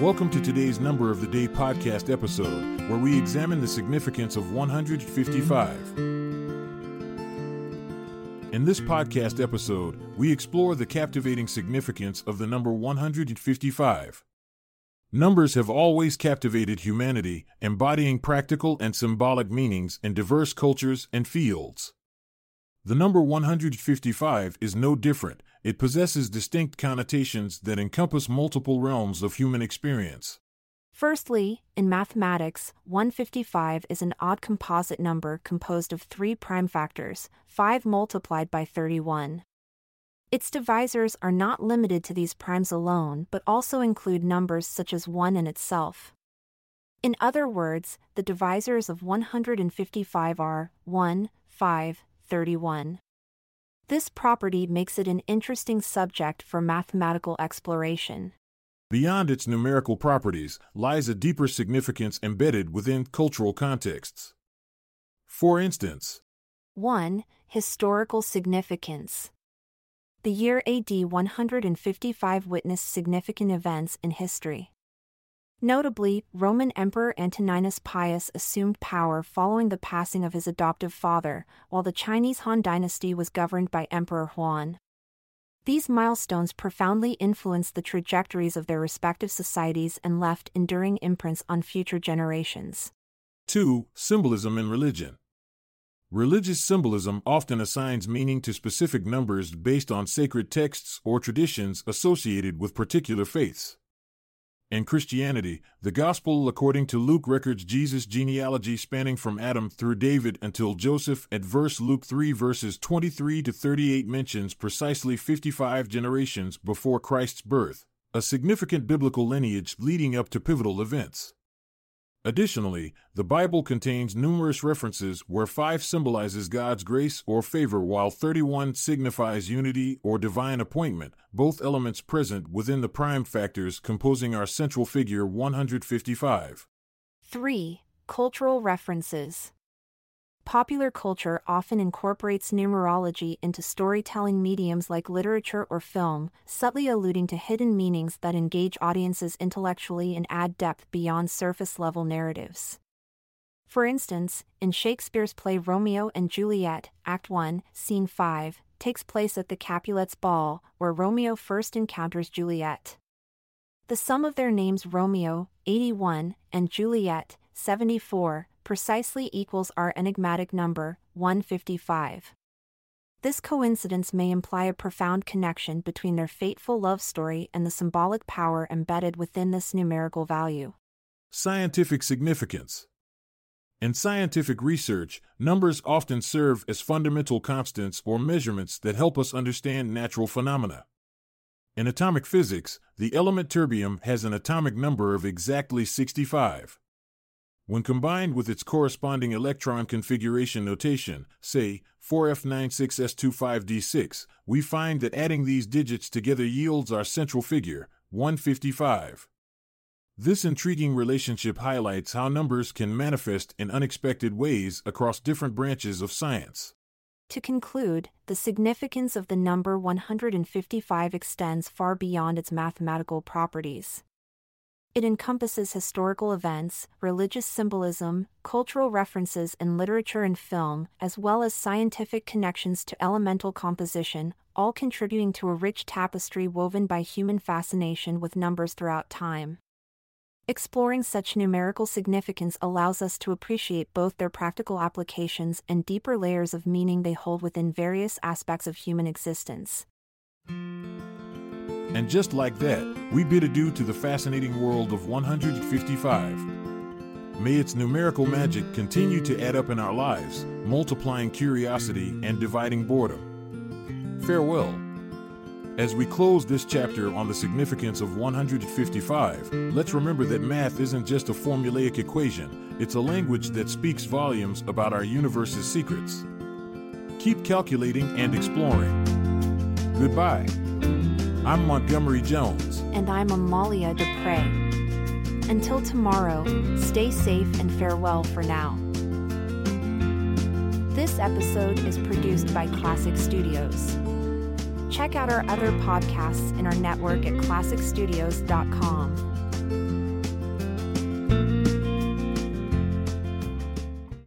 Welcome to today's Number of the Day podcast episode, where we examine the significance of 155. In this podcast episode, we explore the captivating significance of the number 155. Numbers have always captivated humanity, embodying practical and symbolic meanings in diverse cultures and fields. The number 155 is no different, it possesses distinct connotations that encompass multiple realms of human experience. Firstly, in mathematics, 155 is an odd composite number composed of three prime factors, 5 multiplied by 31. Its divisors are not limited to these primes alone but also include numbers such as 1 in itself. In other words, the divisors of 155 are 1, 5, 31. This property makes it an interesting subject for mathematical exploration. Beyond its numerical properties lies a deeper significance embedded within cultural contexts. For instance, 1. Historical significance. The year AD 155 witnessed significant events in history. Notably, Roman Emperor Antoninus Pius assumed power following the passing of his adoptive father, while the Chinese Han dynasty was governed by Emperor Huan. These milestones profoundly influenced the trajectories of their respective societies and left enduring imprints on future generations. 2. Symbolism in religion. Religious symbolism often assigns meaning to specific numbers based on sacred texts or traditions associated with particular faiths. In Christianity, the Gospel according to Luke records Jesus' genealogy spanning from Adam through David until Joseph. At verse Luke 3 verses 23 to 38 mentions precisely 55 generations before Christ's birth, a significant biblical lineage leading up to pivotal events. Additionally, the Bible contains numerous references where 5 symbolizes God's grace or favor while 31 signifies unity or divine appointment, both elements present within the prime factors composing our central figure 155. 3. Cultural references. Popular culture often incorporates numerology into storytelling mediums like literature or film, subtly alluding to hidden meanings that engage audiences intellectually and add depth beyond surface level narratives. For instance, in Shakespeare's play Romeo and Juliet, Act 1, Scene 5, takes place at the Capulets' ball, where Romeo first encounters Juliet. The sum of their names Romeo, 81, and Juliet, 74, precisely equals our enigmatic number, 155. This coincidence may imply a profound connection between their fateful love story and the symbolic power embedded within this numerical value. Scientific significance. In scientific research, numbers often serve as fundamental constants or measurements that help us understand natural phenomena. In atomic physics, the element terbium has an atomic number of exactly 65. When combined with its corresponding electron configuration notation, say 4F96S25D6, we find that adding these digits together yields our central figure, 155. This intriguing relationship highlights how numbers can manifest in unexpected ways across different branches of science. To conclude, the significance of the number 155 extends far beyond its mathematical properties. It encompasses historical events, religious symbolism, cultural references in literature and film, as well as scientific connections to elemental composition, all contributing to a rich tapestry woven by human fascination with numbers throughout time. Exploring such numerical significance allows us to appreciate both their practical applications and deeper layers of meaning they hold within various aspects of human existence. And just like that, we bid adieu to the fascinating world of 155. May its numerical magic continue to add up in our lives, multiplying curiosity and dividing boredom. Farewell. As we close this chapter on the significance of 155, let's remember that math isn't just a formulaic equation, it's a language that speaks volumes about our universe's secrets. Keep calculating and exploring. Goodbye. I'm Montgomery Jones. And I'm Amalia Dupre. Until tomorrow, stay safe and farewell for now. This episode is produced by Klassic Studios. Check out our other podcasts in our network at klassicstudios.com.